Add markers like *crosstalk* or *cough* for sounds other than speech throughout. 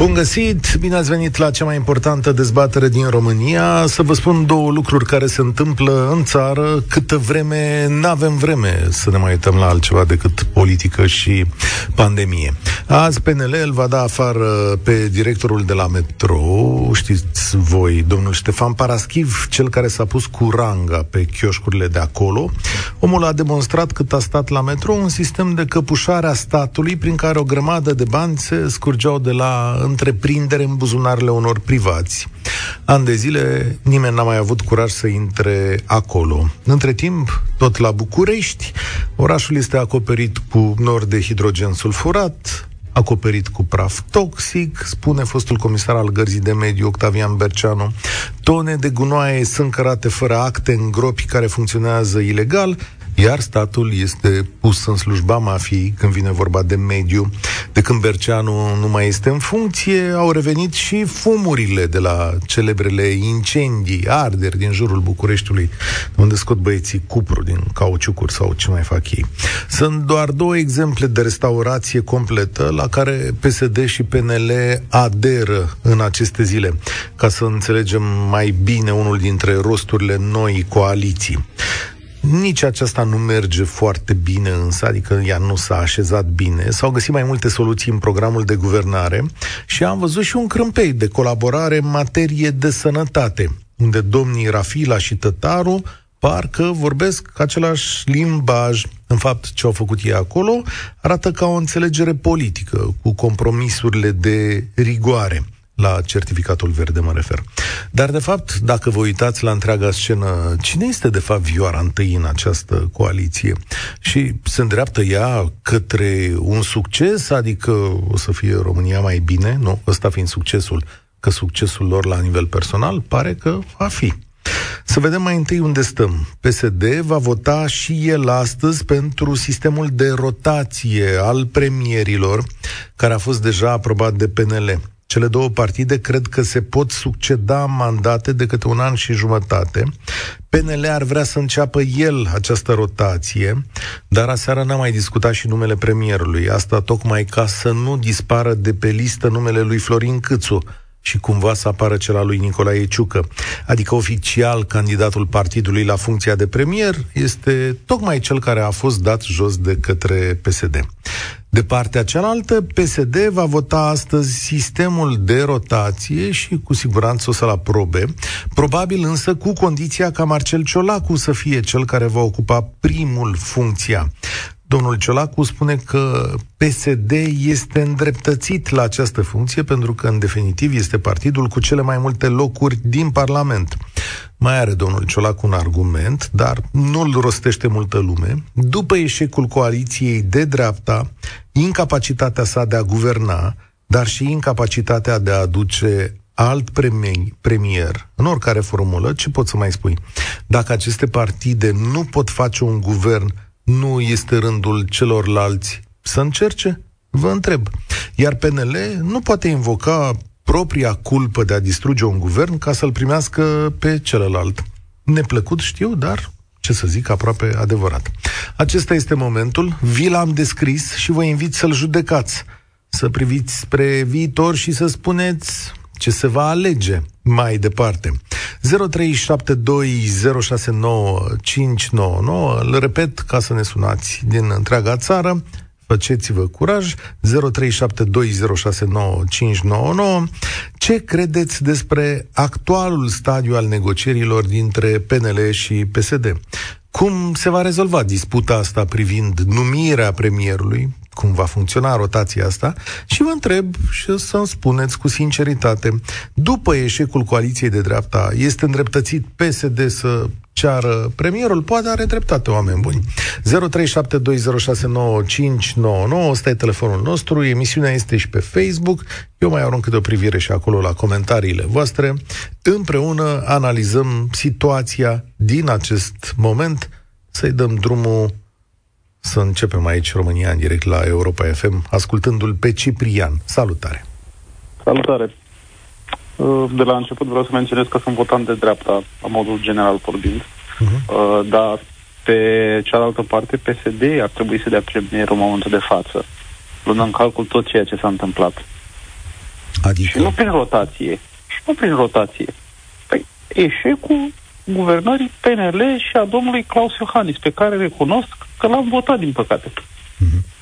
Bun găsit, bine ați venit la cea mai importantă dezbatere din România. Să vă spun două lucruri care se întâmplă în țară câtă vreme nu avem vreme să ne mai uităm la altceva decât politică și pandemie. Azi PNL îl va da afară pe directorul de la metro, știți voi, domnul Ștefan Paraschiv, cel care s-a pus cu ranga pe chioșcurile de acolo. Omul a demonstrat cât a stat la metro un sistem de căpușare a statului prin care o grămadă de bani se scurgeau de la întreprindere în buzunarele unor privați. An de zile nimeni n-a mai avut curaj să intre acolo. Între timp, tot la București, orașul este acoperit cu nor de hidrogen sulfurat, acoperit cu praf toxic, spune fostul comisar al gărzii de mediu Octavian Berceanu. Tone de gunoaie sunt cărate fără acte în gropi care funcționează ilegal iar statul este pus în slujba mafiei când vine vorba de mediu. De când Berceanu nu mai este în funcție, au revenit și fumurile de la celebrele incendii, arderi din jurul Bucureștiului, unde scot băieții cupru din cauciucuri sau ce mai fac ei. Sunt doar două exemple de restaurație completă la care PSD și PNL aderă în aceste zile, ca să înțelegem mai bine unul dintre rosturile noi coaliții. Nici aceasta nu merge foarte bine însă, adică ea nu s-a așezat bine. S-au găsit mai multe soluții în programul de guvernare și am văzut și un crâmpei de colaborare în materie de sănătate, unde domnii Rafila și Tătaru parcă vorbesc același limbaj. În fapt, ce au făcut ei acolo arată ca o înțelegere politică, cu compromisurile de rigoare la certificatul verde mă refer. Dar, de fapt, dacă vă uitați la întreaga scenă, cine este, de fapt, vioara întâi în această coaliție? Și se îndreaptă ea către un succes, adică o să fie România mai bine, nu? Ăsta fiind succesul, că succesul lor la nivel personal pare că va fi. Să vedem mai întâi unde stăm. PSD va vota și el astăzi pentru sistemul de rotație al premierilor, care a fost deja aprobat de PNL. Cele două partide cred că se pot succeda mandate de câte un an și jumătate. PNL ar vrea să înceapă el această rotație, dar aseară n-a mai discutat și numele premierului. Asta tocmai ca să nu dispară de pe listă numele lui Florin Câțu, și cumva să apară cel al lui Nicolae Ciucă. Adică oficial candidatul partidului la funcția de premier este tocmai cel care a fost dat jos de către PSD. De partea cealaltă, PSD va vota astăzi sistemul de rotație și cu siguranță o să-l aprobe, probabil însă cu condiția ca Marcel Ciolacu să fie cel care va ocupa primul funcția. Domnul Ciolacu spune că PSD este îndreptățit la această funcție pentru că, în definitiv, este partidul cu cele mai multe locuri din Parlament. Mai are domnul Ciolacu un argument, dar nu-l rostește multă lume. După eșecul coaliției de dreapta, incapacitatea sa de a guverna, dar și incapacitatea de a aduce alt premier, în oricare formulă, ce pot să mai spui? Dacă aceste partide nu pot face un guvern nu este rândul celorlalți să încerce? Vă întreb. Iar PNL nu poate invoca propria culpă de a distruge un guvern ca să-l primească pe celălalt. Neplăcut știu, dar ce să zic, aproape adevărat. Acesta este momentul, vi l-am descris și vă invit să-l judecați, să priviți spre viitor și să spuneți ce se va alege mai departe. 0372069599, îl repet ca să ne sunați din întreaga țară, faceți-vă curaj, 0372069599. Ce credeți despre actualul stadiu al negocierilor dintre PNL și PSD? Cum se va rezolva disputa asta privind numirea premierului? Cum va funcționa rotația asta și vă întreb și să-mi spuneți cu sinceritate, după eșecul coaliției de dreapta, este îndreptățit PSD să ceară premierul? Poate are dreptate, oameni buni. 0372069599, ăsta e telefonul nostru, emisiunea este și pe Facebook, eu mai arunc câte o privire și acolo la comentariile voastre. Împreună analizăm situația din acest moment, să-i dăm drumul să începem aici România în direct la Europa FM, ascultându-l pe Ciprian. Salutare! Salutare! Uh, de la început vreau să menționez că sunt votant de dreapta, la modul general vorbind, uh-huh. dar pe cealaltă parte, PSD ar trebui să dea premier în momentul de față, luând în calcul tot ceea ce s-a întâmplat. Adică? Și nu prin rotație. Și nu prin rotație. Păi, eșecul guvernării PNL și a domnului Claus Iohannis, pe care recunosc că l-am votat, din păcate. Mm-hmm.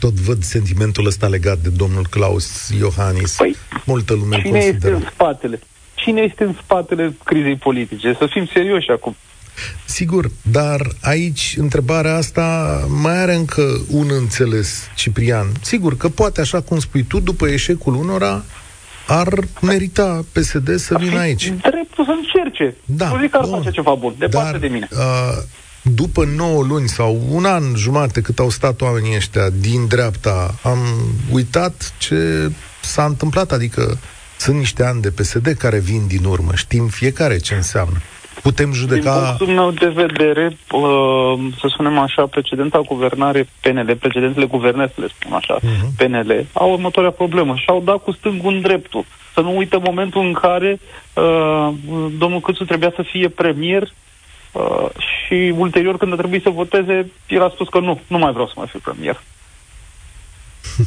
Tot văd sentimentul ăsta legat de domnul Claus Iohannis. Păi, Multă lume cine consideră. este în spatele? Cine este în spatele crizei politice? Să fim serioși acum. Sigur, dar aici întrebarea asta mai are încă un înțeles, Ciprian. Sigur că poate, așa cum spui tu, după eșecul unora, ar merita PSD să vină aici. Dreptul să încerce. Da, nu zic că ar bun, face ceva bun, departe dar, de mine. Uh, după 9 luni sau un an jumate cât au stat oamenii ăștia din dreapta, am uitat ce s-a întâmplat, adică sunt niște ani de PSD care vin din urmă, știm fiecare ce înseamnă putem judeca... Din punctul meu de vedere, uh, să spunem așa, precedenta guvernare PNL, precedentele guverne, să le spun așa, uh-huh. PNL, au următoarea problemă și au dat cu stângul în dreptul. Să nu uită momentul în care uh, domnul Câțu trebuia să fie premier uh, și ulterior, când a trebuit să voteze, el a spus că nu, nu mai vreau să mai fiu premier.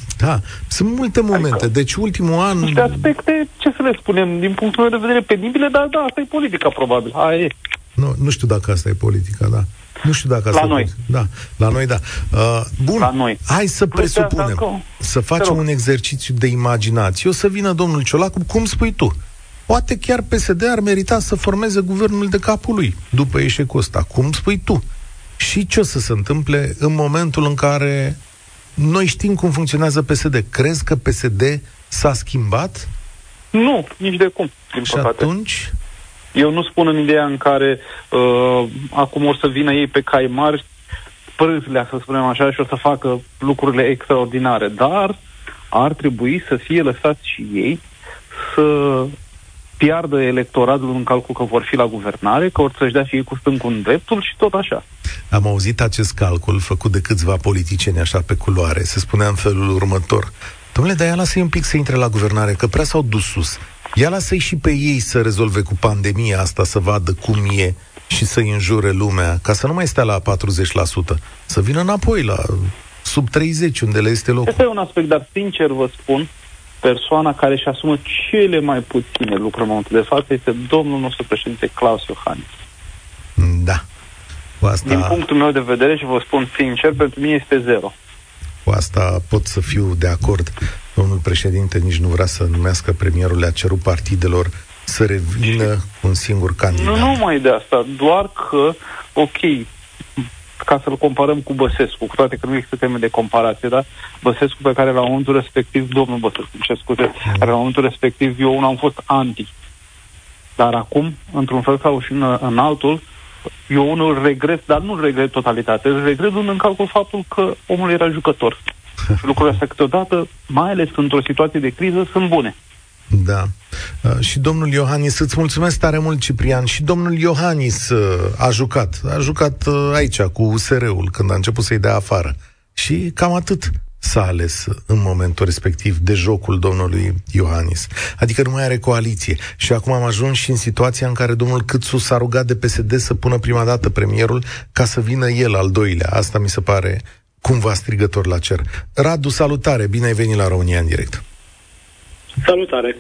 *laughs* Da, sunt multe momente. Adică, deci ultimul an... Niște aspecte, ce să le spunem, din punctul meu de vedere penibile, dar da, asta e politica, probabil. Aia e. Nu, nu știu dacă asta e politica, da. Nu știu dacă asta La noi. Da, la noi, da. Uh, bun, la noi. hai să Plus presupunem, că... să facem un exercițiu de imaginație. O să vină domnul Ciolacu, cum spui tu, poate chiar PSD ar merita să formeze guvernul de capul lui, după eșecul ăsta. Cum spui tu? Și ce o să se întâmple în momentul în care noi știm cum funcționează PSD. Crezi că PSD s-a schimbat? Nu, nici de cum, din Și păcate. atunci? Eu nu spun în ideea în care uh, acum o să vină ei pe cai mari, prâzlea, să spunem așa, și o să facă lucrurile extraordinare, dar ar trebui să fie lăsați și ei să piardă electoratul în calcul că vor fi la guvernare, că or să-și dea și ei cu stâncul în dreptul și tot așa. Am auzit acest calcul făcut de câțiva politicieni așa pe culoare. Se spunea în felul următor. Domnule, dar ia lasă-i un pic să intre la guvernare, că prea s-au dus sus. Ia lasă-i și pe ei să rezolve cu pandemia asta, să vadă cum e și să-i înjure lumea, ca să nu mai stea la 40%, să vină înapoi la sub 30, unde le este locul. Este un aspect, dar sincer vă spun, persoana care își asumă cele mai puține lucruri în momentul de față este domnul nostru președinte Claus Iohannis. Da. Cu asta... Din punctul meu de vedere, și vă spun sincer, pentru mine este zero. Cu asta pot să fiu de acord. Domnul președinte nici nu vrea să numească premierul, le-a cerut partidelor să revină cu un singur candidat. Nu numai de asta, doar că, ok, ca să-l comparăm cu Băsescu, cu toate că nu există teme de comparație, da? Băsescu pe care la momentul respectiv, domnul Băsescu, ce scuze, mm. care la momentul respectiv eu unul am fost anti. Dar acum, într-un fel sau și în, în altul, eu unul regret, dar nu regret totalitate, regret în calcul faptul că omul era jucător. Și *laughs* lucrurile astea câteodată, mai ales într-o situație de criză, sunt bune. Da. Uh, și domnul Iohannis, îți mulțumesc tare mult, Ciprian. Și domnul Iohannis uh, a jucat. A jucat uh, aici cu USR-ul când a început să-i dea afară. Și cam atât s-a ales în momentul respectiv de jocul domnului Iohannis. Adică nu mai are coaliție. Și acum am ajuns și în situația în care domnul Câțu s-a rugat de PSD să pună prima dată premierul ca să vină el al doilea. Asta mi se pare cumva strigător la cer. Radu, salutare! Bine ai venit la România în direct! Salutare!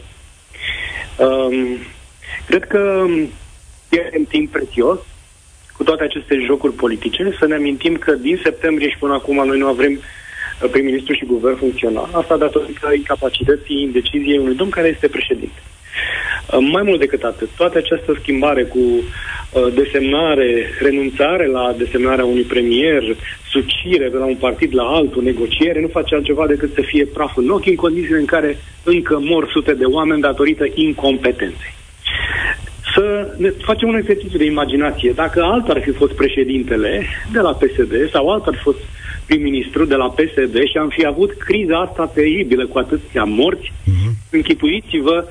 Um, cred că pierdem timp prețios cu toate aceste jocuri politice, să ne amintim că din septembrie și până acum noi nu avem uh, prim-ministru și guvern funcțional. Asta datorită incapacității indeciziei unui domn care este președinte. Uh, mai mult decât atât, toată această schimbare cu uh, desemnare, renunțare la desemnarea unui premier, sucire de la un partid la altul, negociere, nu face altceva decât să fie praf în ochi în condițiile în care încă mor sute de oameni datorită incompetenței. Să ne facem un exercițiu de imaginație. Dacă altul ar fi fost președintele de la PSD sau altul ar fi fost prim-ministru de la PSD și am fi avut criza asta teribilă cu atâția morți, uh-huh. închipuiți-vă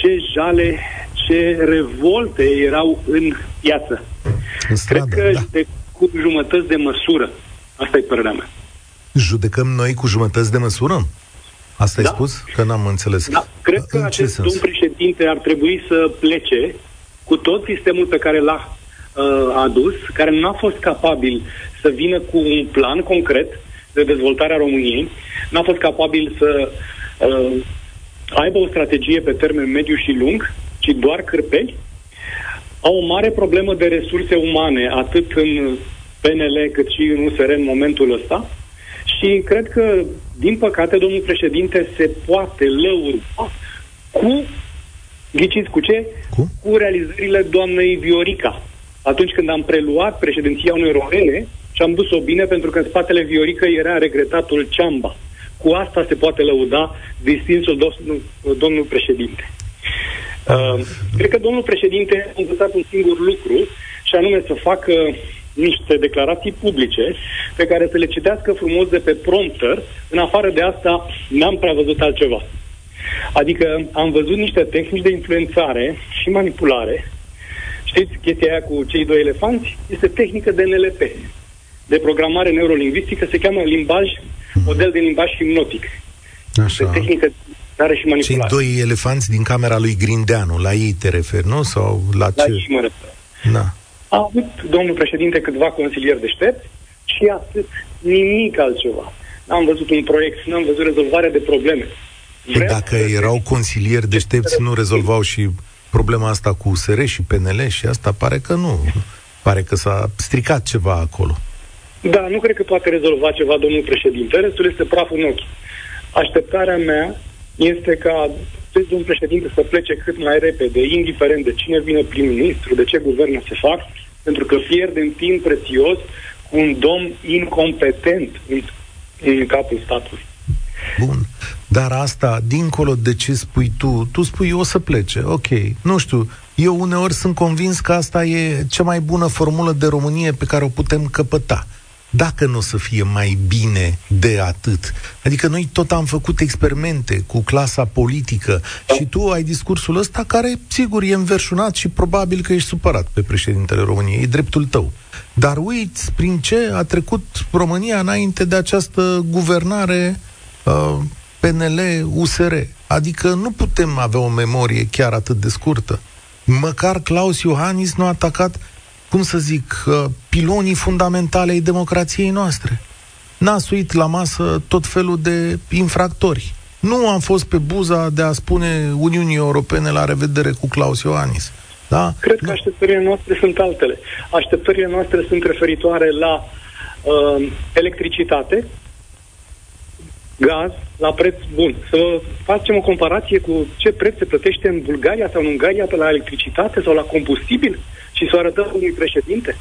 ce jale, ce revolte erau în piață. În stradă, Cred că da. de cu jumătăți de măsură. Asta e părerea mea. Judecăm noi cu jumătăți de măsură? Asta da. ai spus? Că n-am înțeles. Da. Cred că acest domn președinte ar trebui să plece cu tot sistemul pe care l-a uh, adus, care nu a fost capabil să vină cu un plan concret de dezvoltare a României, n-a fost capabil să uh, aibă o strategie pe termen mediu și lung, ci doar cârpeli, au o mare problemă de resurse umane, atât în PNL cât și în USR în momentul ăsta. Și cred că, din păcate, domnul președinte se poate lăura cu, ghiciți cu ce? Cu? Cu realizările doamnei Viorica. Atunci când am preluat președinția unei române și am dus-o bine pentru că în spatele Viorică era regretatul Ceamba. Cu asta se poate lăuda distinsul domnul, domnul președinte. Uh, cred că domnul președinte a învățat un singur lucru și anume să facă niște declarații publice pe care să le citească frumos de pe prompter. În afară de asta, n-am prea văzut altceva. Adică am văzut niște tehnici de influențare și manipulare. Știți, chestia aia cu cei doi elefanți este tehnică de NLP, de programare neurolingvistică, se cheamă limbaj, model de limbaj hipnotic. Așa. De tehnică care și manipulare. Cei doi elefanți din camera lui Grindeanu, la ei te referi, nu? Sau la ce? La ei mă refer. Da. A avut domnul președinte câțiva consilieri deștepți și atât, nimic altceva. N-am văzut un proiect, n-am văzut rezolvarea de probleme. Păi dacă erau consilieri deștepți, nu rezolvau și problema asta cu USR și PNL și asta pare că nu. Pare că s-a stricat ceva acolo. Da, nu cred că poate rezolva ceva domnul președinte. Restul este praf în ochi. Așteptarea mea este ca domnul președinte să plece cât mai repede, indiferent de cine vine prim-ministru, de ce guvern se fac, pentru că pierdem timp prețios cu un domn incompetent în, în capul statului. Bun. Dar asta, dincolo de ce spui tu, tu spui o să plece, ok. Nu știu, eu uneori sunt convins că asta e cea mai bună formulă de Românie pe care o putem căpăta dacă nu o să fie mai bine de atât. Adică noi tot am făcut experimente cu clasa politică și tu ai discursul ăsta care, sigur, e înverșunat și probabil că ești supărat pe președintele României, e dreptul tău. Dar uiți prin ce a trecut România înainte de această guvernare uh, PNL-USR. Adică nu putem avea o memorie chiar atât de scurtă. Măcar Claus Iohannis nu a atacat cum să zic, uh, pilonii fundamentale ai democrației noastre. N-a suit la masă tot felul de infractori. Nu am fost pe buza de a spune Uniunii Europene la revedere cu Claus Iohannis. Da? Cred că așteptările noastre sunt altele. Așteptările noastre sunt referitoare la uh, electricitate, gaz, la preț bun. Să facem o comparație cu ce preț se plătește în Bulgaria sau în Ungaria pe la electricitate sau la combustibil și să arătăm unui președinte.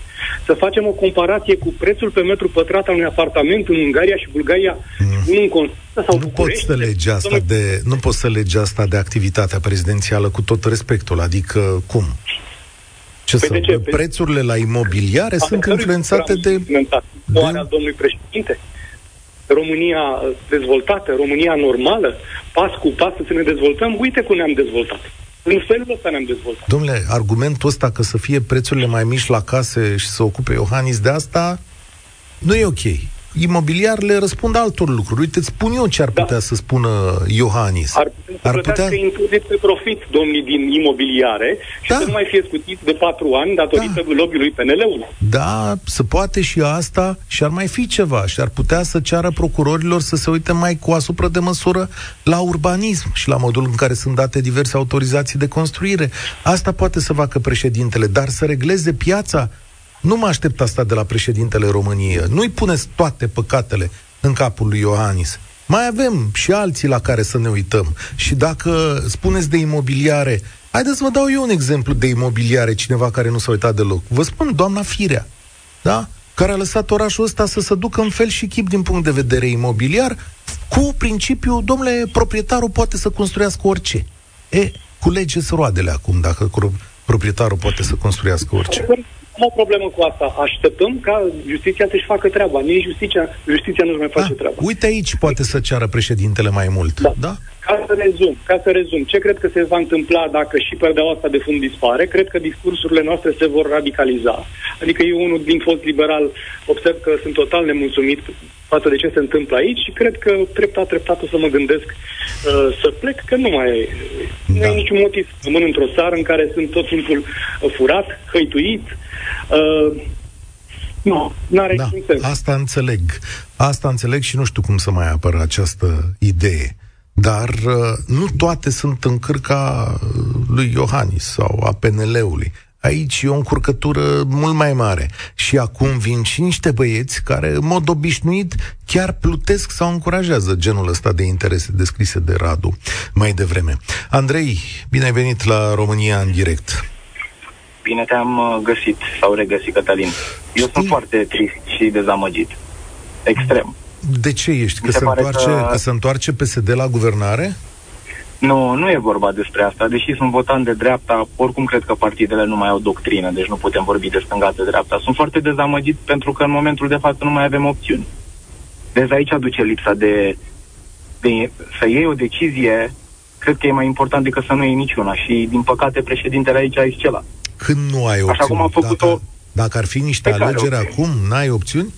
Să facem o comparație cu prețul pe metru pătrat al unui apartament în Ungaria și Bulgaria, mm. în Constanța sau nu poți să legi asta de, Nu poți să legi asta de activitatea prezidențială cu tot respectul, adică cum? Ce păi să, de ce? Prețurile la imobiliare sunt influențate de... de... al domnului președinte? România dezvoltată, România normală, pas cu pas să ne dezvoltăm, uite cum ne-am dezvoltat. În felul ăsta ne-am dezvoltat. Domnule, argumentul ăsta că să fie prețurile mai mici la case și să ocupe Iohannis de asta, nu e ok imobiliarele răspund altor lucruri. Uite, îți spun eu ce ar da. putea da. să spună Iohannis. Ar, ar putea să impozit pe profit domnii din imobiliare și da. să nu mai fie scutit de patru ani datorită da. lobby-ului PNL-ului. Da, să poate și asta și ar mai fi ceva și ar putea să ceară procurorilor să se uite mai cu asupra de măsură la urbanism și la modul în care sunt date diverse autorizații de construire. Asta poate să facă președintele, dar să regleze piața nu mă aștept asta de la președintele României. Nu-i puneți toate păcatele în capul lui Iohannis. Mai avem și alții la care să ne uităm. Și dacă spuneți de imobiliare, haideți să vă dau eu un exemplu de imobiliare, cineva care nu s-a uitat deloc. Vă spun, doamna Firea, da? care a lăsat orașul ăsta să se ducă în fel și chip din punct de vedere imobiliar, cu principiul, domnule, proprietarul poate să construiască orice. E, culegeți roadele acum, dacă proprietarul poate să construiască orice am o problemă cu asta. Așteptăm ca justiția să-și facă treaba. Nici justiția, justiția nu-și mai face da. treaba. Uite aici poate să ceară președintele mai mult. Da. da? Ca să rezum, ca să rezum, ce cred că se va întâmpla dacă și perdeaua asta de fund dispare? Cred că discursurile noastre se vor radicaliza. Adică eu, unul din fost liberal, observ că sunt total nemulțumit față de ce se întâmplă aici și cred că treptat, treptat o să mă gândesc uh, să plec, că nu mai e, da. nu e niciun motiv să rămân într-o țară în care sunt tot timpul furat, hăituit, Uh, nu, nu are da, sens. Asta înțeleg. Asta înțeleg și nu știu cum să mai apără această idee. Dar uh, nu toate sunt în cârca lui Iohannis sau a PNL-ului. Aici e o încurcătură mult mai mare. Și acum vin și niște băieți care, în mod obișnuit, chiar plutesc sau încurajează genul ăsta de interese descrise de Radu mai devreme. Andrei, bine ai venit la România în direct. Bine te-am uh, găsit sau regăsit, Cătălin. Eu sunt foarte trist și dezamăgit. Extrem. De ce ești? Că se, se întoarce, că... că se întoarce PSD la guvernare? Nu, nu e vorba despre asta. Deși sunt votant de dreapta, oricum cred că partidele nu mai au doctrină, deci nu putem vorbi de stânga de dreapta. Sunt foarte dezamăgit pentru că în momentul de față nu mai avem opțiuni. Deci aici aduce lipsa de, de să iei o decizie, cred că e mai important decât să nu iei niciuna. Și, din păcate, președintele aici a excelat. Când nu ai opțiuni? Așa cum a făcut-o... Dacă, dacă ar fi niște alegeri acum, n-ai opțiuni?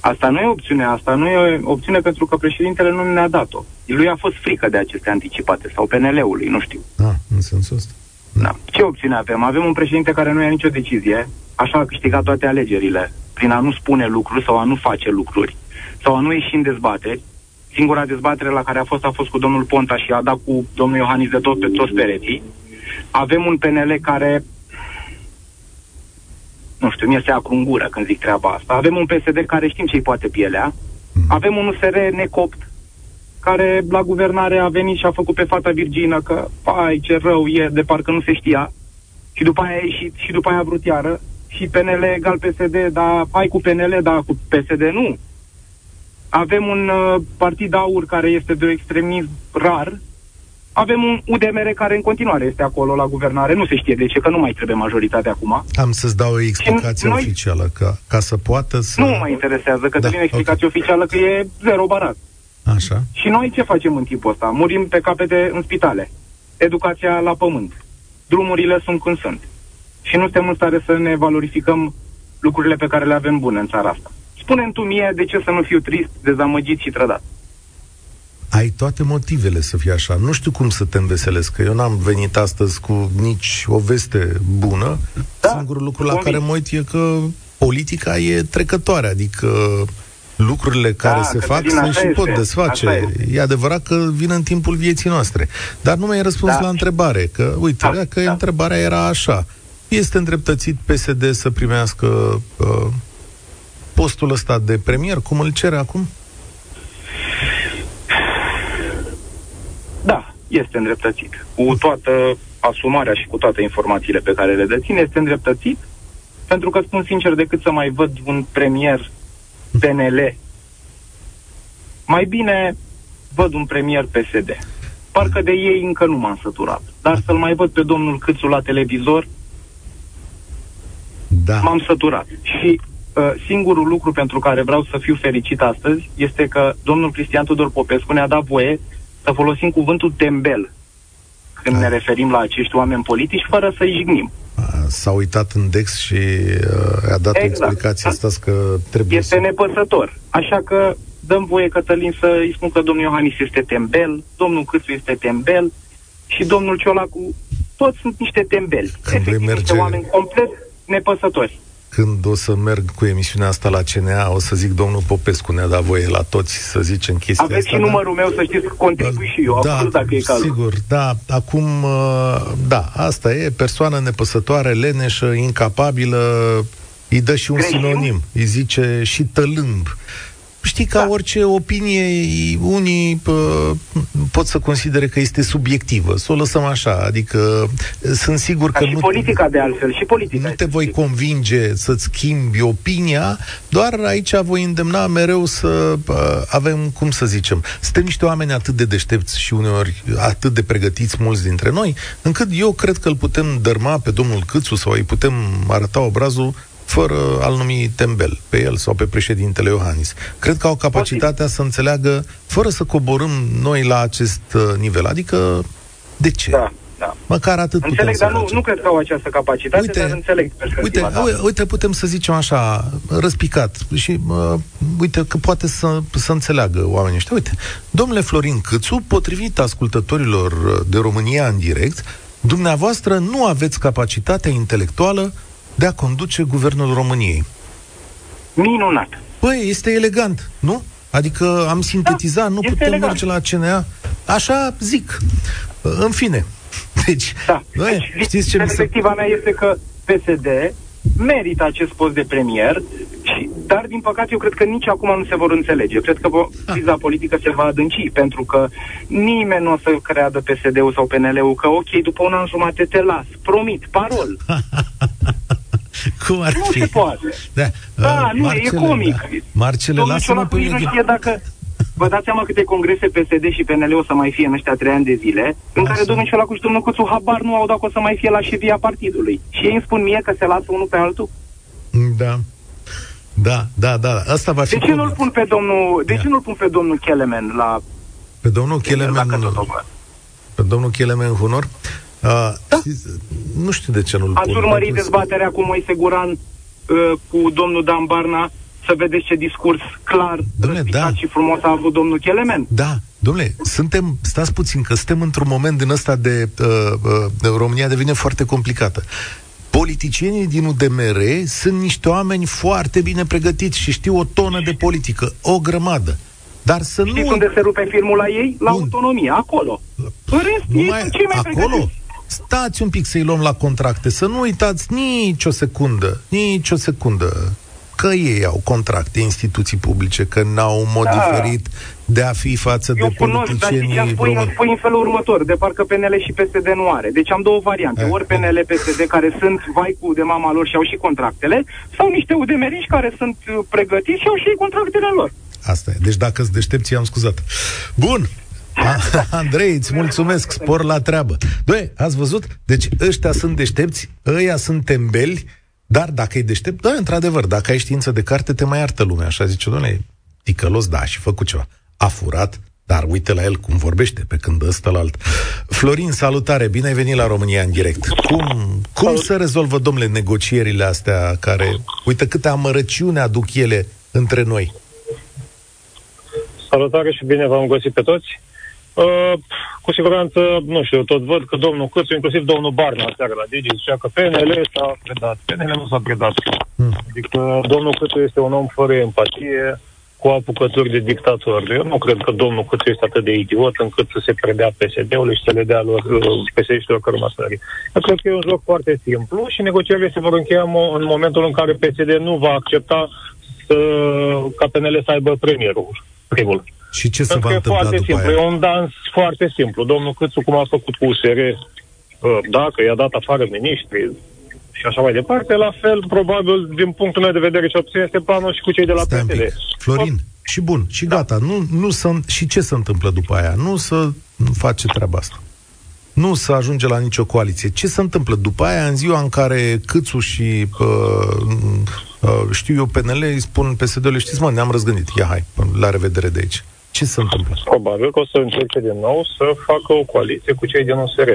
Asta nu e opțiune, asta nu e opțiune pentru că președintele nu ne-a dat-o. Lui a fost frică de aceste anticipate sau PNL-ului, nu știu. Da, în sensul ăsta. Da. Ce opțiune avem? Avem un președinte care nu ia nicio decizie, așa a câștigat toate alegerile, prin a nu spune lucruri sau a nu face lucruri, sau a nu ieși în dezbateri. Singura dezbatere la care a fost a fost cu domnul Ponta și a dat cu domnul Iohannis de tot pe toți pereții. Avem un PNL care nu știu, mi se acru în gură când zic treaba asta. Avem un PSD care știm ce-i poate pielea. Mhm. Avem un USR necopt care la guvernare a venit și a făcut pe fata virgină că, pai, ce rău e, de parcă nu se știa. Și după aia a ieșit și după aia a vrut iară. Și PNL egal PSD, dar hai cu PNL, dar cu PSD nu. Avem un uh, partid aur care este de extremism rar, avem un UDMR care în continuare este acolo la guvernare, nu se știe de ce, că nu mai trebuie majoritatea acum. Am să-ți dau o explicație noi... oficială, ca, ca să poată să... Nu mă interesează, că da, devine explicație okay. oficială că e zero barat. Așa. Și noi ce facem în timpul ăsta? Murim pe capete în spitale. Educația la pământ. Drumurile sunt când sunt. Și nu suntem în stare să ne valorificăm lucrurile pe care le avem bune în țara asta. Spune-mi tu mie de ce să nu fiu trist, dezamăgit și trădat ai toate motivele să fie așa. Nu știu cum să te înveselesc, că eu n-am venit astăzi cu nici o veste bună. Da, Singurul lucru la care mă uit e că politica e trecătoare, adică lucrurile care da, se fac se și pot desface. E adevărat că vin în timpul vieții noastre. Dar nu mi-ai răspuns da. la întrebare, că uite, da, că da. întrebarea era așa. Este îndreptățit PSD să primească uh, postul ăsta de premier, cum îl cere acum? Este îndreptățit. Cu toată asumarea și cu toate informațiile pe care le deține, este îndreptățit, pentru că spun sincer, decât să mai văd un premier PNL, mai bine văd un premier PSD. Parcă de ei încă nu m-am săturat. Dar să-l mai văd pe domnul Câțu la televizor, da. m-am săturat. Și uh, singurul lucru pentru care vreau să fiu fericit astăzi este că domnul Cristian Tudor Popescu ne-a dat voie să folosim cuvântul tembel când A. ne referim la acești oameni politici, fără să-i jignim. S-a uitat în Dex și uh, a dat exact. explicația asta că trebuie Este să... nepăsător. Așa că dăm voie, Cătălin, să îi spun că domnul Iohannis este tembel, domnul Câțu este tembel și domnul Ciolacu, toți sunt niște tembeli. Când Efectiv, merge... niște oameni complet nepăsători când o să merg cu emisiunea asta la CNA, o să zic domnul Popescu ne-a dat voie la toți să zicem chestia Aveți asta. și numărul da? meu să știți că contribui și eu, da, dacă e cazul. Sigur, da, acum, uh, da, asta e, persoană nepăsătoare, leneșă, incapabilă, îi dă și un Greșim? sinonim, îi zice și tălâmb. Știi, ca da. orice opinie, unii pă, pot să considere că este subiectivă. Să o lăsăm așa. Adică sunt sigur că și nu... politica de altfel, și politica. Nu te voi convinge să-ți schimbi opinia, doar aici voi îndemna mereu să pă, avem, cum să zicem, suntem niște oameni atât de deștepți și uneori atât de pregătiți mulți dintre noi, încât eu cred că îl putem dărma pe domnul Câțu sau îi putem arăta obrazul fără a-l numi tembel pe el sau pe președintele Iohannis. Cred că au capacitatea să înțeleagă, fără să coborâm noi la acest uh, nivel. Adică, de ce? Da. Da. Măcar atât înțeleg, putem dar nu, nu cred că au această capacitate, uite, dar înțeleg uite, da. uite, putem să zicem așa, răspicat, și uh, uite că poate să, să înțeleagă oamenii ăștia. Uite, domnule Florin Câțu, potrivit ascultătorilor de România în direct, dumneavoastră nu aveți capacitatea intelectuală de a conduce guvernul României. Minunat. Păi, este elegant, nu? Adică am sintetizat, da, nu putem elegant. merge la CNA. Așa zic. În fine. *laughs* Deci, da. Noi, deci, știți ce perspectiva mea este că PSD merită acest post de premier, și, dar din păcate eu cred că nici acum nu se vor înțelege. Cred că ah. criza politică se va adânci, pentru că nimeni nu o să creadă PSD-ul sau PNL-ul că ok, după un an jumate te las, promit, parol. *laughs* *laughs* Cum ar nu fi? se poate. Da, da uh, nu, Marcele, e comic. Da. Marcele, lasă-mă pe nu știe dacă Vă dați seama câte congrese PSD și PNL o să mai fie în ăștia trei ani de zile, în Așa. care domnul Ciolacu și domnul Cuțu habar nu au dacă o să mai fie la șefia partidului. Și ei îmi spun mie că se lasă unul pe altul? Da. Da, da, da. Asta va fi de ce nu-l pun pe domnul, de ce nu-l pun pe domnul Kelemen la pe domnul Kelemen pe domnul Kelemen Hunor? Uh, da. Nu știu de ce nu-l Ați pun. urmărit dezbaterea cu Moise Guran uh, cu domnul Dan Barna să vedeți ce discurs clar Dom'le, da. și frumos a avut domnul Chelemen. Da, domnule, suntem, stați puțin, că suntem într-un moment din ăsta de uh, uh, România devine foarte complicată. Politicienii din UDMR sunt niște oameni foarte bine pregătiți și știu o tonă de politică, o grămadă. Dar să Știți nu... unde se rupe firmul la ei? La Bun. autonomie, acolo. În rest, nu ei mai... cei mai acolo? Pregătiți. Stați un pic să-i luăm la contracte, să nu uitați nici o secundă, nici o secundă că ei au contracte, instituții publice, că n-au un mod da. diferit de a fi față Eu de politicienii dar spui, îmi spui în felul următor, de parcă PNL și PSD nu are. Deci am două variante. Eh. Ori PNL, PSD, care sunt vai cu de mama lor și au și contractele, sau niște udemeriști care sunt uh, pregătiți și au și contractele lor. Asta e. Deci dacă îți deștepți, am scuzat. Bun. *laughs* Andrei, îți mulțumesc, spor la treabă. Doi, ați văzut? Deci ăștia sunt deștepți, ăia sunt tembeli, dar dacă e deștept, da, într-adevăr, dacă ai știință de carte, te mai iartă lumea. Așa zice, doamne, ticălos, da, și făcut ceva. A furat, dar uite la el cum vorbește, pe când ăsta la alt. Florin, salutare, bine ai venit la România în direct. Cum, cum se rezolvă, domnule, negocierile astea care, uite câte amărăciune aduc ele între noi? Salutare și bine v-am găsit pe toți. Uh, cu siguranță, nu știu, tot văd că domnul Câțu, inclusiv domnul Barna, seara la Digi, zicea că PNL s-a predat. PNL nu s-a predat. Hmm. Adică domnul Câțu este un om fără empatie, cu apucături de dictator. Eu nu cred că domnul Câțu este atât de idiot încât să se predea PSD-ului și să le dea lor uh, PSD-știlor cărmasării. Eu cred că e un joc foarte simplu și negocierile se vor încheia în momentul în care PSD nu va accepta să, ca PNL să aibă premierul, primul. Și ce se va întâmpla foarte după simplu. aia? E un dans foarte simplu. Domnul Câțu, cum a făcut cu USR, uh, dacă i-a dat afară ministrii și așa mai departe, la fel, probabil, din punctul meu de vedere, ce obține este planul și cu cei de la PSD. Florin, și bun, și da. gata. Nu, nu să, și ce se întâmplă după aia? Nu să face treaba asta. Nu să ajunge la nicio coaliție. Ce se întâmplă după aia, în ziua în care Câțu și uh, uh, știu eu PNL îi spun PSD-ului, știți mă, ne-am răzgândit, ia hai, la revedere de aici. Ce se întâmplă? Probabil că o să încerce din nou să facă o coaliție cu cei din USR.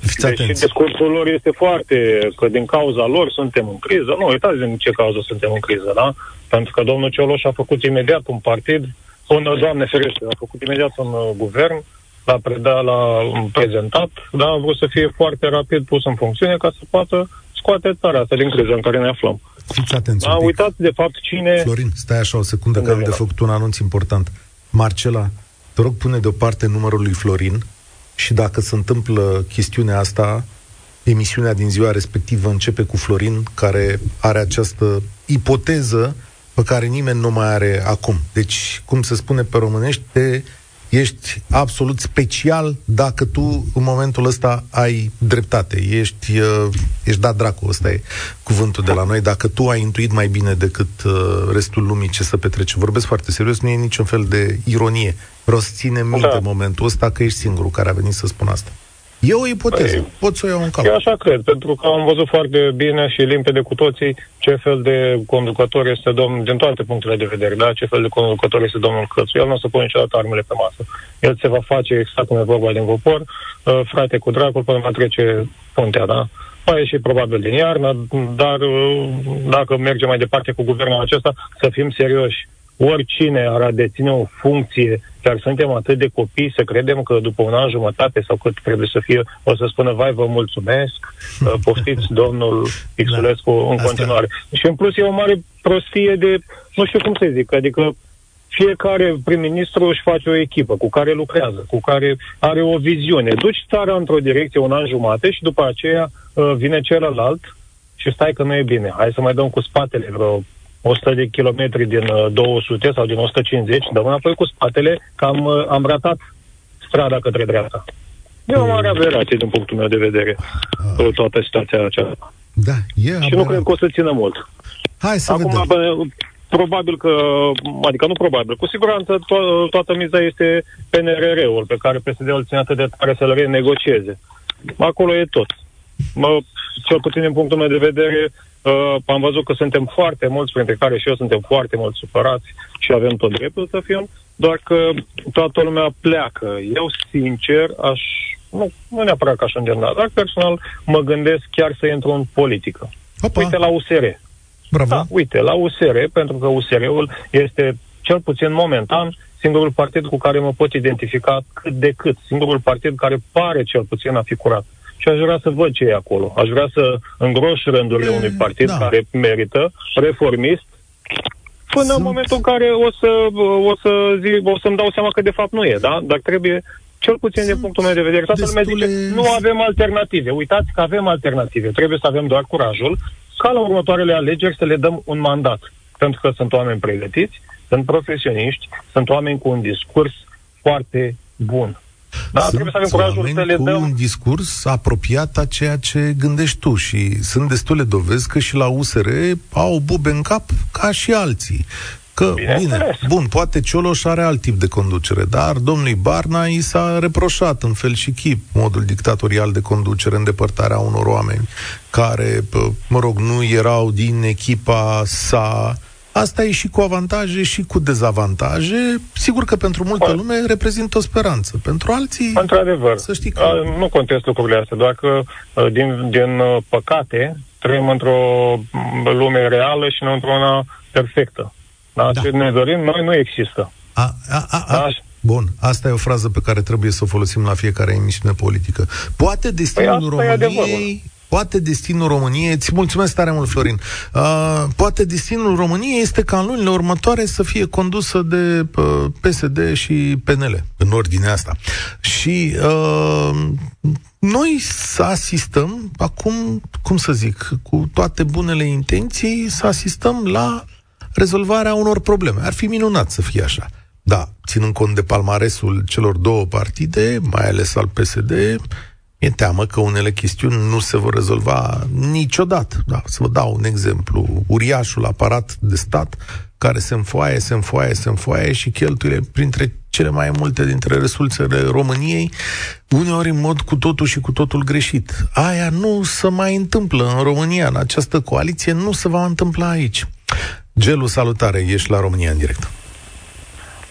Fiți Deși atenți. discursul lor este foarte că din cauza lor suntem în criză. Nu, uitați din ce cauză suntem în criză, da? Pentru că domnul Cioloș a făcut imediat un partid, un, doamne ferește, a făcut imediat un uh, guvern, l-a predat, l-a prezentat, dar a vrut să fie foarte rapid pus în funcțiune ca să poată scoate țara asta din criză în care ne aflăm. Fiți atenți A uitat de fapt cine... Florin, stai așa o secundă că am de făcut un anunț important. Marcela, te rog pune deoparte numărul lui Florin și dacă se întâmplă chestiunea asta, emisiunea din ziua respectivă începe cu Florin, care are această ipoteză pe care nimeni nu mai are acum. Deci, cum se spune pe românești, te ești absolut special dacă tu în momentul ăsta ai dreptate. Ești, uh, ești dat dracu, ăsta e cuvântul de la noi. Dacă tu ai intuit mai bine decât uh, restul lumii ce să petrece. Vorbesc foarte serios, nu e niciun fel de ironie. Vreau să ținem minte da. momentul ăsta că ești singurul care a venit să spun asta. E o ipoteză, păi, pot să o iau în calcul. Eu așa cred, pentru că am văzut foarte bine și limpede cu toții ce fel de conducător este domnul, din toate punctele de vedere, da? ce fel de conducător este domnul Cățu. El nu o să pune niciodată armele pe masă. El se va face exact cum e vorba din popor, uh, frate cu dracul, până va trece puntea, da? Va ieși probabil din iarnă, dar uh, dacă mergem mai departe cu guvernul acesta, să fim serioși oricine ar deține o funcție, chiar suntem atât de copii să credem că după un an jumătate sau cât trebuie să fie, o să spună, vai, vă mulțumesc, uh, *laughs* poftiți domnul Xulescu da. în continuare. Și în plus e o mare prostie de, nu știu cum să zic, adică fiecare prim-ministru își face o echipă cu care lucrează, cu care are o viziune. Duci țara într-o direcție un an jumate și după aceea uh, vine celălalt și stai că nu e bine. Hai să mai dăm cu spatele vreo 100 de kilometri din 200 uh, sau din 150, dăm înapoi cu spatele că am, uh, am ratat strada către dreapta. E o mare aberație din punctul meu de vedere uh. toată situația aceasta. Da, e Și nu cred că o să țină mult. Hai să Acum, vedem. probabil că, adică nu probabil, cu siguranță to- toată miza este PNRR-ul pe care PSD-ul ține atât de tare să-l renegocieze. Acolo e tot. Mă, cel puțin din punctul meu de vedere, uh, am văzut că suntem foarte mulți, printre care și eu suntem foarte mulți supărați și avem tot dreptul să fim, doar că toată lumea pleacă. Eu, sincer, aș, nu, nu neapărat ca așa în general, dar personal mă gândesc chiar să intru în politică. Opa. Uite la USR. Bravo. Da, uite, la USR, pentru că USR-ul este cel puțin momentan singurul partid cu care mă pot identifica cât de cât, singurul partid care pare cel puțin a fi curat și aș vrea să văd ce e acolo. Aș vrea să îngroș rândurile unui partid da. care merită, reformist, până Sunt... în momentul în care o să, o să zic, o să-mi dau seama că de fapt nu e, da? Dar trebuie, cel puțin Sunt din punctul meu de vedere, toată destule... lumea zice, nu avem alternative. Uitați că avem alternative. Trebuie să avem doar curajul ca la următoarele alegeri să le dăm un mandat. Pentru că sunt oameni pregătiți, sunt profesioniști, sunt oameni cu un discurs foarte bun. Da, sunt trebuie să avem curajul să le dăm... un discurs apropiat a ceea ce gândești tu și sunt destule dovezi că și la USR au bube în cap ca și alții. Că, bine, bine bun, poate Cioloș are alt tip de conducere, dar domnului Barna i s-a reproșat în fel și chip modul dictatorial de conducere, îndepărtarea unor oameni care, mă rog, nu erau din echipa sa, Asta e și cu avantaje și cu dezavantaje. Sigur că pentru multă lume reprezintă o speranță. Pentru alții, Într-adevăr, să știi că... nu contest lucrurile astea, doar că din, din păcate trăim într-o lume reală și nu într-una perfectă. Da? da. Ce ne dorim noi nu există. A, a, a, a. Da? Bun, asta e o frază pe care trebuie să o folosim la fiecare emisiune politică. Poate destinul păi României Poate destinul României, îți mulțumesc tare mult, Florin, uh, poate destinul României este ca în lunile următoare să fie condusă de uh, PSD și PNL, în ordinea asta. Și uh, noi să asistăm, acum, cum să zic, cu toate bunele intenții, să asistăm la rezolvarea unor probleme. Ar fi minunat să fie așa. Da, ținând cont de palmaresul celor două partide, mai ales al PSD, mi-e teamă că unele chestiuni nu se vor rezolva niciodată. Da, să vă dau un exemplu. Uriașul aparat de stat care se înfoaie, se înfoaie, se înfoaie și cheltuie printre cele mai multe dintre resursele României, uneori în mod cu totul și cu totul greșit. Aia nu se mai întâmplă în România, în această coaliție, nu se va întâmpla aici. Gelu, salutare, ești la România în direct.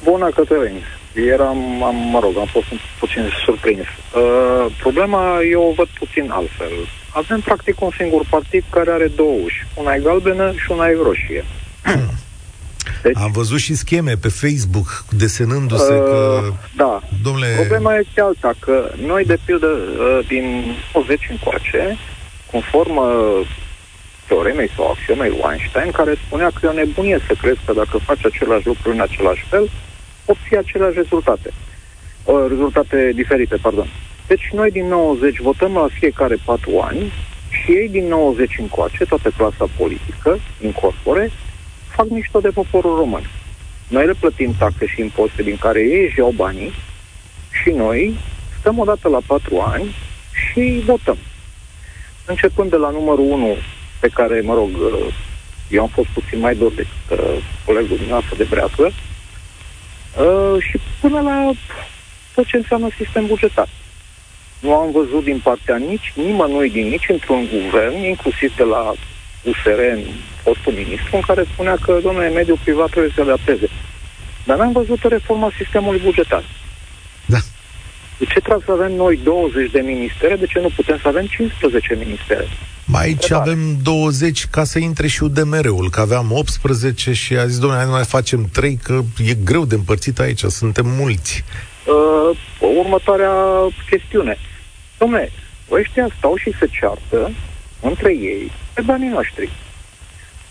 Bună, Cătălin. Eram, am, mă rog, am fost puțin surprins. Uh, problema eu o văd puțin altfel. Avem practic un singur partid care are două uși. Una e galbenă și una e roșie. *clears throat* Deci, Am văzut și scheme pe Facebook desenându-se uh, că... Da. Domnule... Problema este alta, că noi, de pildă, uh, din 90 încoace, conform uh, teoremei sau axiomei lui Einstein, care spunea că e o nebunie să crezi că dacă faci același lucru în același fel, obții aceleași rezultate. Uh, rezultate diferite, pardon. Deci noi din 90 votăm la fiecare patru ani și ei din 90 încoace, toată clasa politică, incorpore, fac mișto de poporul român. Noi le plătim taxe și impozite din care ei își iau banii și noi stăm odată la patru ani și votăm. Începând de la numărul 1, pe care, mă rog, uh, eu am fost puțin mai dor decât uh, colegul dumneavoastră de breacă, Uh, și până la tot ce înseamnă sistem bugetar. Nu am văzut din partea nici nimănui din nici într-un guvern, inclusiv de la USR, fostul ministru, în care spunea că, domnule, mediul privat trebuie să se adapteze. Dar n-am văzut o reformă a sistemului bugetar. Da. De ce trebuie să avem noi 20 de ministere? De ce nu putem să avem 15 ministere? Aici avem 20 ca să intre și UDMR-ul, că aveam 18 și a zis, domnule, hai nu mai facem 3, că e greu de împărțit aici, suntem mulți. Uh, următoarea chestiune. Domnule, ăștia stau și se ceartă între ei pe banii noștri.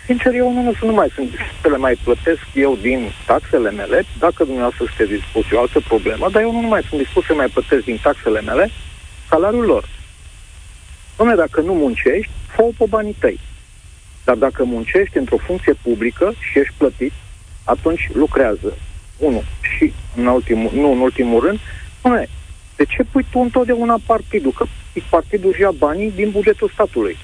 Sincer, eu nu, nu mai sunt să le mai plătesc eu din taxele mele, dacă dumneavoastră sunteți dispus, e o altă problemă, dar eu nu mai sunt dispus să mai plătesc din taxele mele salariul lor. Dom'le, dacă nu muncești, fă pe banii tăi. Dar dacă muncești într-o funcție publică și ești plătit, atunci lucrează. Unu. Și, în ultimul, nu în ultimul rând, dom'le, de ce pui tu întotdeauna partidul? Că partidul își ia banii din bugetul statului.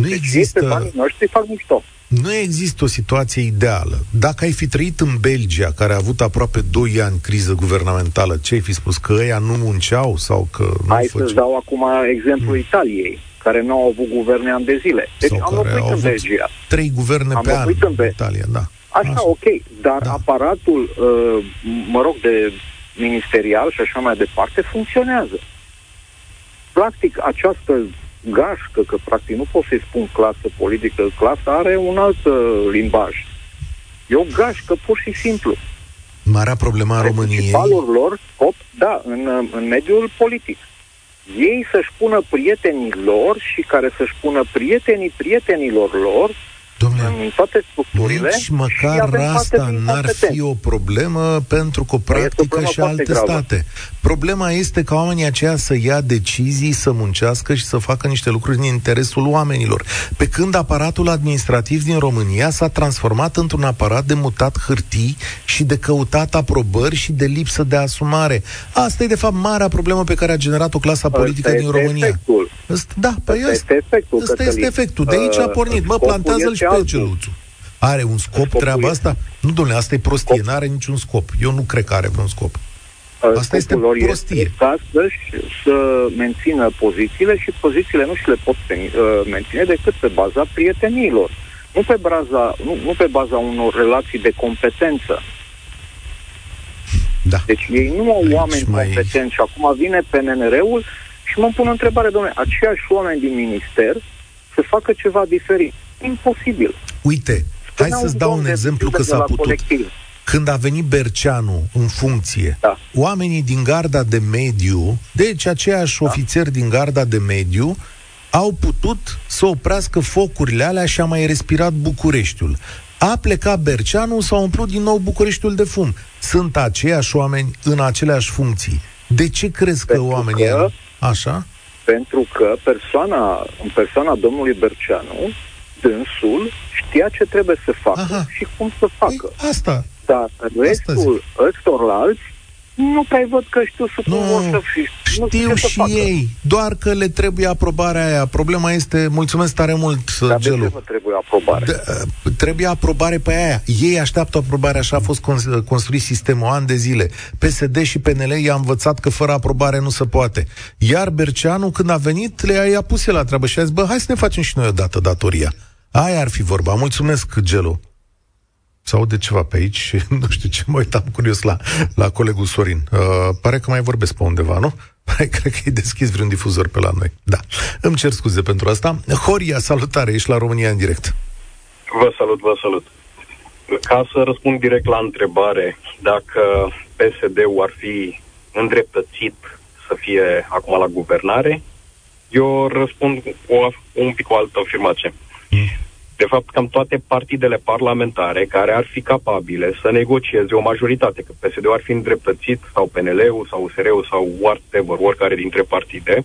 Nu deci există... banii noștri fac mișto. Nu există o situație ideală. Dacă ai fi trăit în Belgia, care a avut aproape 2 ani criză guvernamentală, ce ai fi spus? Că ăia nu munceau sau că nu Hai să-ți dau acum exemplu hmm. Italiei, care nu au avut guverne ani de zile. Deci sau am locuit în Belgia. Trei guverne am pe an în, Be- Italia, da. Așa, așa, ok, dar da. aparatul, uh, mă rog, de ministerial și așa mai departe, funcționează. Practic, această gașcă, că practic nu pot să-i spun clasă politică, clasa are un alt uh, limbaj. E o gașcă, pur și simplu. Marea problema a României... Principalul lor scop, da, în, uh, în mediul politic. Ei să-și pună prietenii lor și care să-și pună prietenii prietenilor lor Domnule, în toate structurile nici măcar asta n-ar fi o problemă pentru că o practică și alte gravă. state. Problema este ca oamenii aceia să ia decizii, să muncească și să facă niște lucruri în interesul oamenilor. Pe când aparatul administrativ din România s-a transformat într-un aparat de mutat hârtii și de căutat aprobări și de lipsă de asumare. Asta e, de fapt, marea problemă pe care a generat-o clasa politică din România. Efectul. Da, pe asta este efectul. Ăsta este efectul. De aici a uh, pornit. Mă, plantează-l și pe geluțul. Are un scop Scopul treaba asta? Nu, domnule, asta e prostie, scop. n-are niciun scop. Eu nu cred că are vreun scop. Asta este prostie. Este ca să, să mențină pozițiile și pozițiile nu și le pot uh, menține decât pe baza prieteniilor. Nu pe, baza, nu, nu pe baza unor relații de competență. Da. Deci ei nu au Aici oameni mai... competenți și acum vine PNR-ul și mă pun o întrebare, domnule, aceiași oameni din minister să facă ceva diferit. Imposibil. Uite, hai să-ți dau un exemplu că s-a putut. Colectiv. Când a venit Berceanu în funcție, da. oamenii din garda de mediu, deci aceiași da. ofițeri din garda de mediu, au putut să oprească focurile alea și a mai respirat Bucureștiul. A plecat Berceanu, s-a umplut din nou Bucureștiul de fum. Sunt aceiași oameni în aceleași funcții. De ce crezi că Pentru oamenii... Că, așa? Pentru că persoana, în persoana domnului Berceanu, dânsul știa ce trebuie să facă Aha. și cum să facă. Ei, asta. Dar restul ăstorlalți nu prea văd că știu să nu, să fi. Știu nu și facă. ei, doar că le trebuie aprobarea aia. Problema este, mulțumesc tare mult, Dar Gelu. de ce trebuie aprobare? De, uh, trebuie aprobare pe aia. Ei așteaptă aprobare, așa a fost construit sistemul ani de zile. PSD și PNL i-a învățat că fără aprobare nu se poate. Iar Berceanu, când a venit, le-a pus el la treabă și a zis, bă, hai să ne facem și noi odată datoria. Aia ar fi vorba. Mulțumesc, Gelu. Sau de ceva pe aici și *laughs* nu știu ce, mă uitam curios la, la colegul Sorin. Uh, pare că mai vorbesc pe undeva, nu? *laughs* Pare, cred că e deschis vreun difuzor pe la noi. Da. Îmi cer scuze pentru asta. Horia, salutare, ești la România în direct. Vă salut, vă salut. Ca să răspund direct la întrebare, dacă PSD-ul ar fi îndreptățit să fie acum la guvernare, eu răspund cu o, un pic o altă afirmație. De fapt, cam toate partidele parlamentare care ar fi capabile să negocieze o majoritate, că PSD-ul ar fi îndreptățit, sau PNL-ul, sau USR-ul, sau whatever, oricare dintre partide,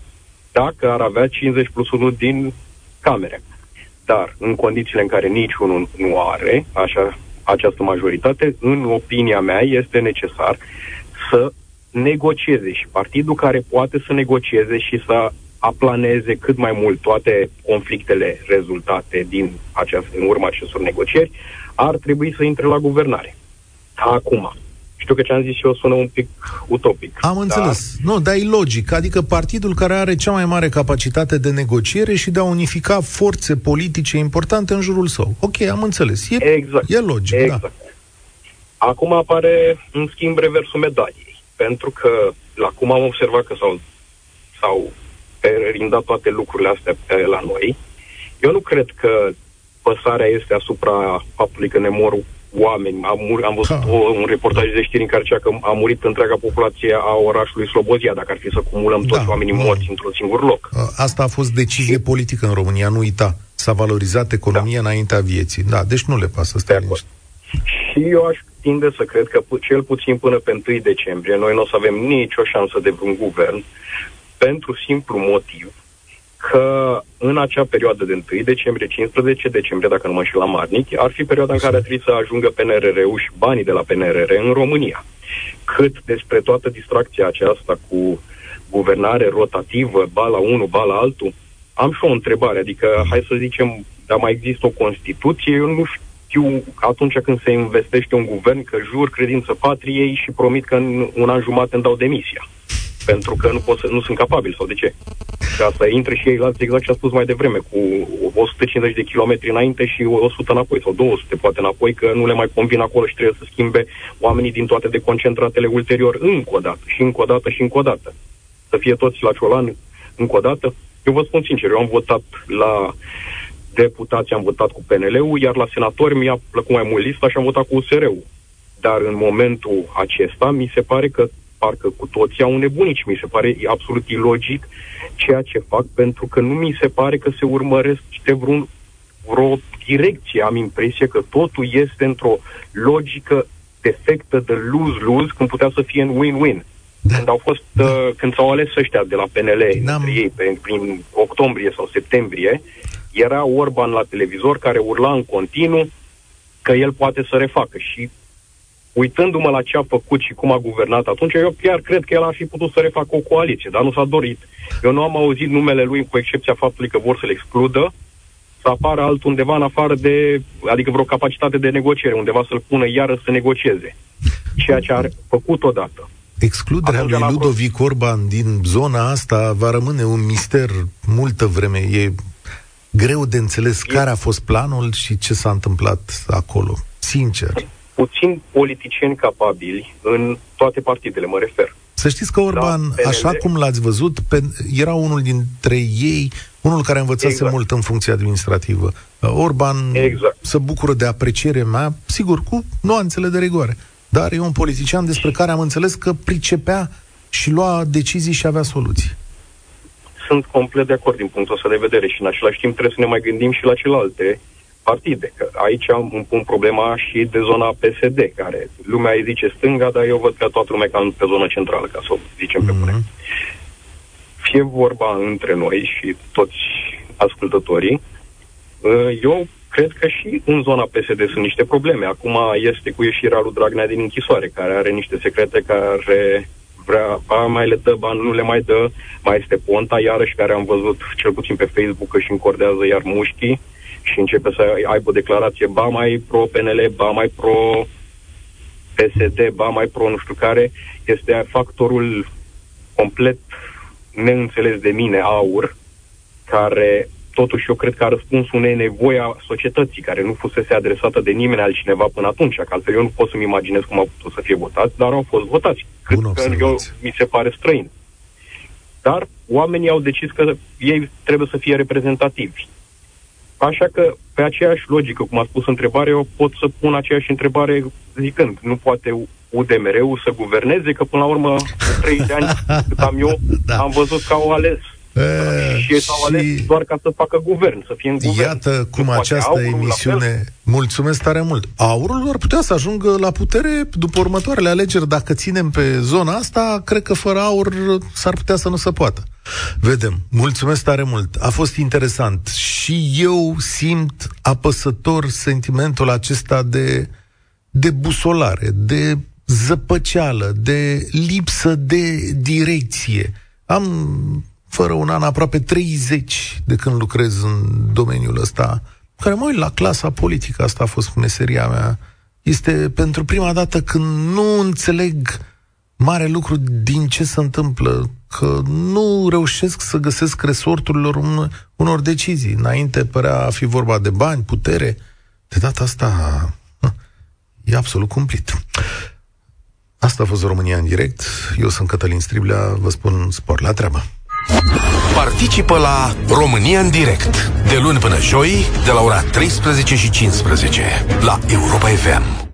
dacă ar avea 50 plus 1 din camere. Dar, în condițiile în care niciunul nu are așa, această majoritate, în opinia mea, este necesar să negocieze și partidul care poate să negocieze și să aplaneze cât mai mult toate conflictele rezultate din, această, în urma acestor negocieri, ar trebui să intre la guvernare. Acum, știu că ce am zis eu sună un pic utopic. Am dar... înțeles. Nu, dar e logic. Adică partidul care are cea mai mare capacitate de negociere și de a unifica forțe politice importante în jurul său. Ok, am înțeles. E, exact. e logic, da. exact. da. Acum apare, în schimb, reversul medaliei. Pentru că, la cum am observat că s-au, s-au perinda toate lucrurile astea pe la noi. Eu nu cred că păsarea este asupra faptului că ne mor oameni. Am, mur, am văzut o, un reportaj de știri în care zicea că a murit întreaga populație a orașului Slobozia, dacă ar fi să cumulăm toți da. oamenii morți într-un singur loc. Asta a fost decizie politică în România, nu uita. S-a valorizat economia da. înaintea vieții. Da, deci nu le pasă să Și eu aș tinde să cred că cel puțin până pe 1 decembrie noi nu o să avem nicio șansă de vreun guvern pentru simplu motiv că în acea perioadă de 1 decembrie, 15 decembrie, dacă nu mă știu la Marnic, ar fi perioada în care ar trebui să ajungă PNRR-ul și banii de la PNRR în România. Cât despre toată distracția aceasta cu guvernare rotativă, ba la unul, ba la altul, am și o întrebare, adică hai să zicem, dar mai există o Constituție, eu nu știu atunci când se investește un guvern că jur credință patriei și promit că în un an jumate îmi dau demisia pentru că nu, pot să, nu sunt capabil sau de ce? Ca să intre și ei la exact ce a spus mai devreme, cu 150 de kilometri înainte și 100 înapoi sau 200 poate înapoi, că nu le mai convin acolo și trebuie să schimbe oamenii din toate deconcentratele ulterior încă o dată și încă o dată și încă o dată. Să fie toți la Ciolan încă o dată. Eu vă spun sincer, eu am votat la deputați, am votat cu PNL-ul, iar la senatori mi-a plăcut mai mult lista și am votat cu USR-ul. Dar în momentul acesta mi se pare că parcă cu toții au nebunici. Mi se pare absolut ilogic ceea ce fac, pentru că nu mi se pare că se urmărește vreun, vreo direcție. Am impresia că totul este într-o logică defectă de lose-lose, când putea să fie în win-win. Da. Când au fost, da. uh, când s-au ales ăștia de la PNL, între ei, pe, prin octombrie sau septembrie, era Orban la televizor care urla în continuu că el poate să refacă și uitându-mă la ce a făcut și cum a guvernat atunci, eu chiar cred că el ar fi putut să refacă o coaliție, dar nu s-a dorit. Eu nu am auzit numele lui, cu excepția faptului că vor să-l excludă, să apară altundeva în afară de, adică vreo capacitate de negociere, undeva să-l pună iară să negocieze. Ceea ce a făcut odată. Excluderea Atunci lui Ludovic Orban din zona asta va rămâne un mister multă vreme. E greu de înțeles e... care a fost planul și ce s-a întâmplat acolo. Sincer puțin politicieni capabili în toate partidele, mă refer. Să știți că Orban, da, așa cum l-ați văzut, pe, era unul dintre ei, unul care învățase exact. mult în funcție administrativă. Orban exact. se bucură de aprecierea mea, sigur, cu nuanțele de rigoare. Dar e un politician despre care am înțeles că pricepea și lua decizii și avea soluții. Sunt complet de acord din punctul ăsta de vedere și în același timp trebuie să ne mai gândim și la celelalte partide. Că aici îmi pun problema și de zona PSD, care lumea îi zice stânga, dar eu văd că toată lumea cam pe zona centrală, ca să o zicem mm-hmm. pe bune. Mhm. Fie vorba între noi și toți ascultătorii, uh, eu cred că și în zona PSD sunt niște probleme. Acum este cu ieșirea lui Dragnea din închisoare, care are niște secrete care vrea, ba mai le dă, ba nu le mai dă. Mai este Ponta, iarăși, care am văzut cel puțin pe Facebook că și încordează iar mușchii și începe să aibă o declarație ba mai pro-PNL, ba mai pro-PSD, ba mai pro nu știu care, este factorul complet neînțeles de mine, aur, care totuși eu cred că a răspuns unei nevoi a societății, care nu fusese adresată de nimeni altcineva până atunci, că altfel eu nu pot să-mi imaginez cum au putut să fie votați, dar au fost votați. Cât că eu, mi se pare străin. Dar oamenii au decis că ei trebuie să fie reprezentativi. Așa că, pe aceeași logică, cum a spus întrebarea, eu pot să pun aceeași întrebare zicând, nu poate UDMR-ul să guverneze, că până la urmă, 3 de ani cât am eu, da. am văzut că au ales E, și ei s-au și... ales doar ca să facă guvern, să fie în guvern. Iată cum nu această emisiune... Mulțumesc tare mult. Aurul ar putea să ajungă la putere după următoarele alegeri. Dacă ținem pe zona asta, cred că fără aur s-ar putea să nu se poată. Vedem. Mulțumesc tare mult. A fost interesant. Și eu simt apăsător sentimentul acesta de, de busolare, de zăpăceală, de lipsă de direcție. Am fără un an, aproape 30 de când lucrez în domeniul ăsta, care mă uit la clasa politică, asta a fost meseria mea. Este pentru prima dată când nu înțeleg mare lucru din ce se întâmplă, că nu reușesc să găsesc resorturilor un, unor decizii. Înainte părea a fi vorba de bani, putere. De data asta e absolut cumplit. Asta a fost România în direct. Eu sunt Cătălin Striblea, vă spun spor la treabă. Participă la România în direct de luni până joi de la ora 13 și 15 la Europa FM.